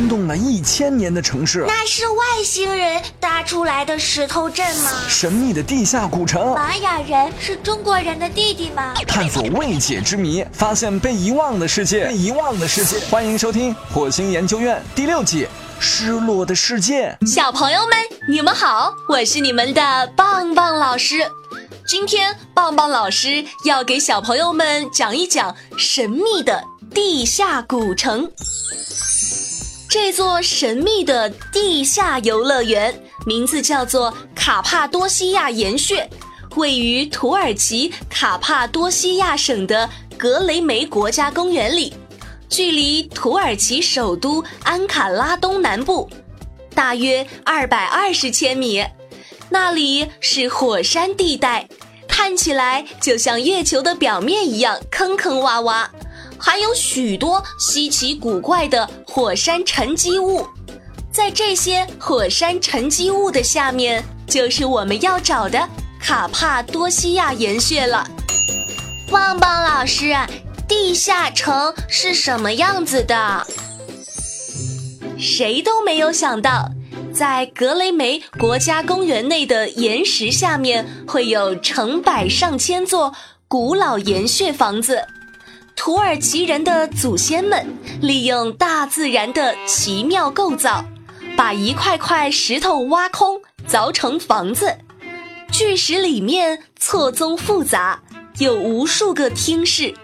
惊动了一千年的城市。那是外星人搭出来的石头镇吗？神秘的地下古城。玛雅人是中国人的弟弟吗？探索未解之谜，发现被遗忘的世界。被遗忘的世界，欢迎收听《火星研究院》第六季《失落的世界》。小朋友们，你们好，我是你们的棒棒老师。今天棒棒老师要给小朋友们讲一讲神秘的地下古城。这座神秘的地下游乐园名字叫做卡帕多西亚岩穴，位于土耳其卡帕多西亚省的格雷梅国家公园里，距离土耳其首都安卡拉东南部大约二百二十千米。那里是火山地带，看起来就像月球的表面一样坑坑洼洼，还有许多稀奇古怪的火山沉积物。在这些火山沉积物的下面，就是我们要找的卡帕多西亚岩穴了。棒棒老师，地下城是什么样子的？谁都没有想到。在格雷梅国家公园内的岩石下面，会有成百上千座古老岩穴房子。土耳其人的祖先们利用大自然的奇妙构造，把一块块石头挖空，凿成房子。巨石里面错综复杂，有无数个厅室，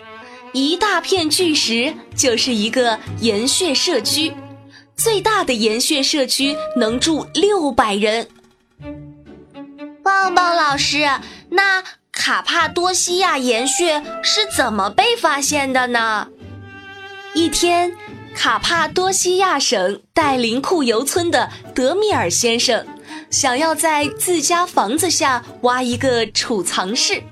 一大片巨石就是一个岩穴社区。最大的岩穴社区能住六百人。棒棒老师，那卡帕多西亚岩穴是怎么被发现的呢？一天，卡帕多西亚省戴林库尤村的德米尔先生想要在自家房子下挖一个储藏室，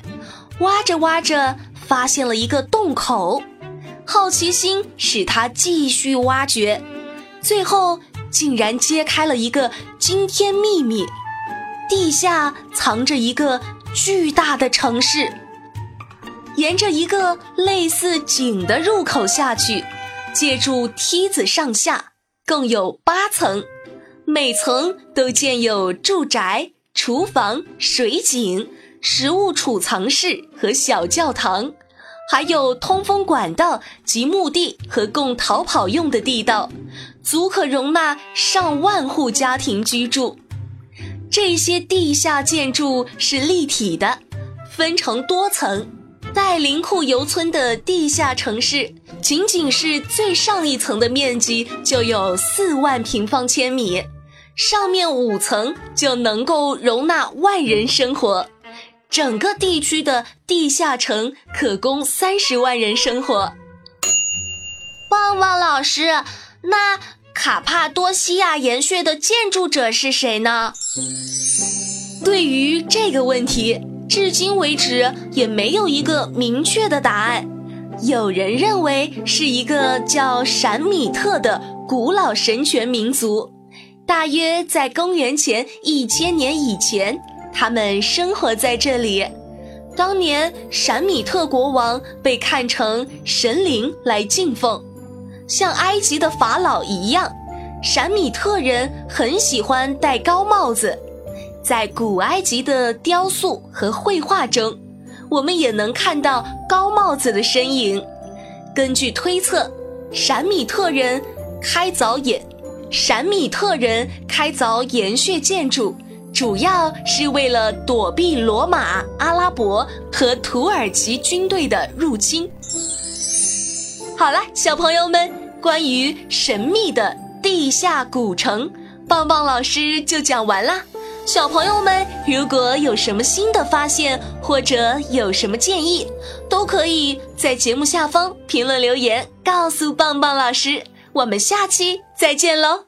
挖着挖着发现了一个洞口，好奇心使他继续挖掘。最后竟然揭开了一个惊天秘密：地下藏着一个巨大的城市。沿着一个类似井的入口下去，借助梯子上下，共有八层，每层都建有住宅、厨房、水井、食物储藏室和小教堂，还有通风管道及墓地和供逃跑用的地道。足可容纳上万户家庭居住。这些地下建筑是立体的，分成多层。在林库尤村的地下城市，仅仅是最上一层的面积就有四万平方千米，上面五层就能够容纳万人生活。整个地区的地下城可供三十万人生活。旺旺老师。那卡帕多西亚岩穴的建筑者是谁呢？对于这个问题，至今为止也没有一个明确的答案。有人认为是一个叫闪米特的古老神权民族，大约在公元前一千年以前，他们生活在这里。当年闪米特国王被看成神灵来敬奉。像埃及的法老一样，闪米特人很喜欢戴高帽子。在古埃及的雕塑和绘画中，我们也能看到高帽子的身影。根据推测，闪米特人开凿岩，闪米特人开凿岩穴建筑，主要是为了躲避罗马、阿拉伯和土耳其军队的入侵。好了，小朋友们，关于神秘的地下古城，棒棒老师就讲完啦。小朋友们，如果有什么新的发现，或者有什么建议，都可以在节目下方评论留言，告诉棒棒老师。我们下期再见喽！